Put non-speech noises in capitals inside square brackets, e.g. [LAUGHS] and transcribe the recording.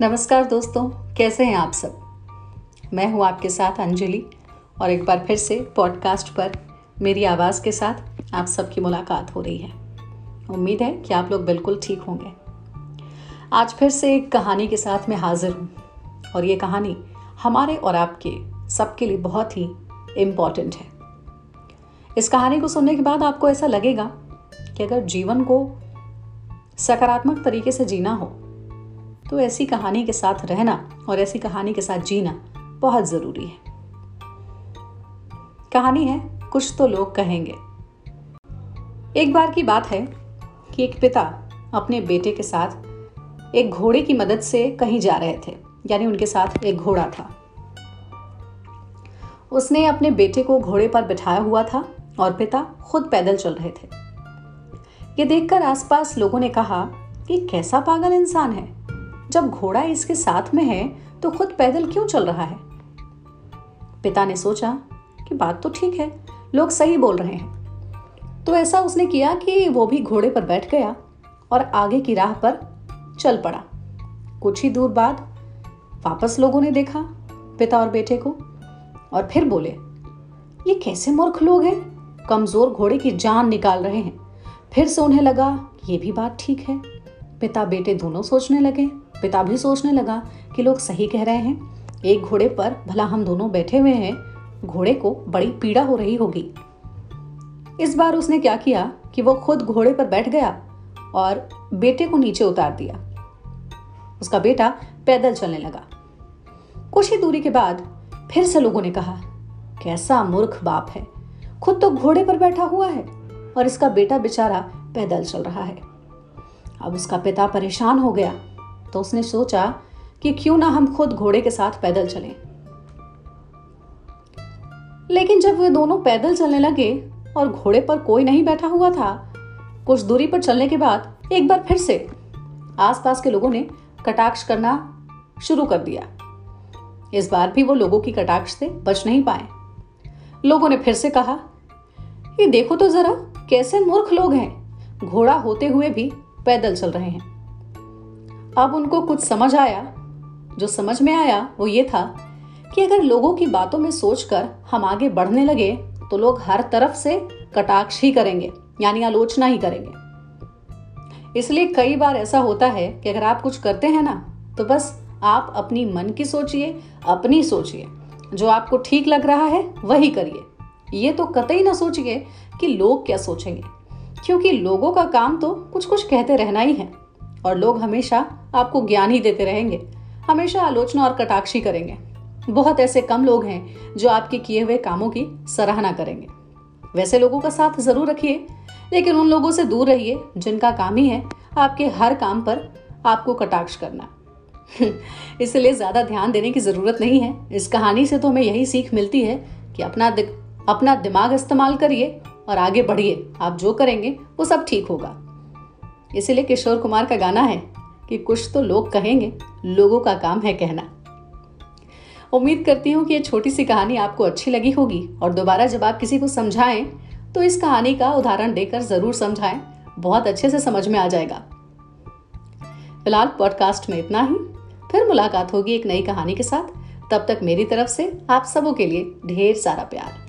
नमस्कार दोस्तों, कैसे हैं आप सब? मैं हूँ आपके साथ अंजलि, और एक बार फिर से पॉडकास्ट पर मेरी आवाज़ के साथ आप सबकी मुलाकात हो रही है। उम्मीद है कि आप लोग बिल्कुल ठीक होंगे। आज फिर से एक कहानी के साथ मैं हाजिर हूँ, और ये कहानी हमारे और आपके सबके लिए बहुत ही इंपॉर्टेंट है। इस कहानी को सुनने के बाद आपको ऐसा लगेगा कि अगर जीवन को सकारात्मक तरीके से जीना हो तो ऐसी कहानी के साथ रहना और ऐसी कहानी के साथ जीना बहुत ज़रूरी है। कहानी है, कुछ तो लोग कहेंगे। एक बार की बात है कि एक पिता अपने बेटे के साथ एक घोड़े की मदद से कहीं जा रहे थे, यानी उनके साथ एक घोड़ा था। उसने अपने बेटे को घोड़े पर बिठाया हुआ था और पिता खुद पैदल चल रहे थे। ये देखकर आसपास लोगों ने कहा कि कैसा पागल इंसान है? जब घोड़ा इसके साथ में है तो खुद पैदल क्यों चल रहा है? पिता ने सोचा कि बात तो ठीक है, लोग सही बोल रहे हैं। तो ऐसा उसने किया कि वो भी घोड़े पर बैठ गया और आगे की राह पर चल पड़ा। कुछ ही दूर बाद वापस लोगों ने देखा, पिता और बेटे को, और फिर बोले, ये कैसे मूर्ख लोग हैं? कमज़ोर घोड़े की जान निकाल रहे हैं। फिर से उन्हें लगा, ये भी बात ठीक है। पिता बेटे दोनों सोचने लगे। पिता भी सोचने लगा कि लोग सही कह रहे हैं। एक घोड़े पर भला हम दोनों बैठे हुए हैं, घोड़े को बड़ी पीड़ा हो रही होगी। इस बार उसने क्या किया कि वो खुद घोड़े पर बैठ गया और बेटे को नीचे उतार दिया। उसका बेटा पैदल चलने लगा। कुछ ही दूरी के बाद फिर से लोगों ने कहा, कैसा मूर्ख बाप है। खुद तो घोड़े पर बैठा हुआ है और इसका बेटा बेचारा पैदल चल रहा है। अब उसका पिता परेशान हो गया। तो उसने सोचा कि क्यों ना हम खुद घोड़े के साथ पैदल चलें। लेकिन जब वे दोनों पैदल चलने लगे और घोड़े पर कोई नहीं बैठा हुआ था, कुछ दूरी पर चलने के बाद एक बार फिर से आसपास के लोगों ने कटाक्ष करना शुरू कर दिया। इस बार भी वो लोगों की कटाक्ष से बच नहीं पाए। लोगों ने फिर से कहा, ये देखो तो जरा, कैसे मूर्ख लोग हैं। घोड़ा होते हुए भी पैदल चल रहे हैं। अब उनको कुछ समझ आया। जो समझ में आया, वो ये था कि अगर लोगों की बातों में सोचकर हम आगे बढ़ने लगे तो लोग हर तरफ़ से कटाक्ष ही करेंगे, यानी आलोचना ही करेंगे। इसलिए कई बार ऐसा होता है कि अगर आप कुछ करते हैं ना तो बस आप अपनी मन की सोचिए, अपनी सोचिए। जो आपको ठीक लग रहा है, वही करिए। ये तो कतई ना सोचिए कि लोग क्या सोचेंगे, क्योंकि लोगों का काम तो कुछ कुछ कहते रहना ही है। और लोग हमेशा आपको ज्ञान ही देते रहेंगे। हमेशा आलोचना और कटाक्षी करेंगे। बहुत ऐसे कम लोग हैं जो आपके किए हुए कामों की सराहना करेंगे। वैसे लोगों का साथ ज़रूर रखिए लेकिन उन लोगों से दूर रहिए जिनका काम ही है आपके हर काम पर आपको कटाक्ष करना। [LAUGHS] इसलिए ज़्यादा ध्यान देने की ज़रूरत नहीं है। इस कहानी से तो हमें यही सीख मिलती है कि अपना दि, अपना दिमाग इस्तेमाल करिए और आगे बढ़िए। आप जो करेंगे वो सब ठीक होगा। इसीलिए किशोर कुमार का गाना है कि कुछ तो लोग कहेंगे, लोगों का काम है कहना। उम्मीद करती हूँ कि ये छोटी सी कहानी आपको अच्छी लगी होगी और दोबारा जब आप किसी को समझाएँ तो इस कहानी का उदाहरण देकर ज़रूर समझाएँ। बहुत अच्छे से समझ में आ जाएगा। फ़िलहाल पॉडकास्ट में इतना ही। फिर मुलाकात होगी एक नई कहानी के साथ। तब तक मेरी तरफ़ से आप सबों के लिए ढेर सारा प्यार।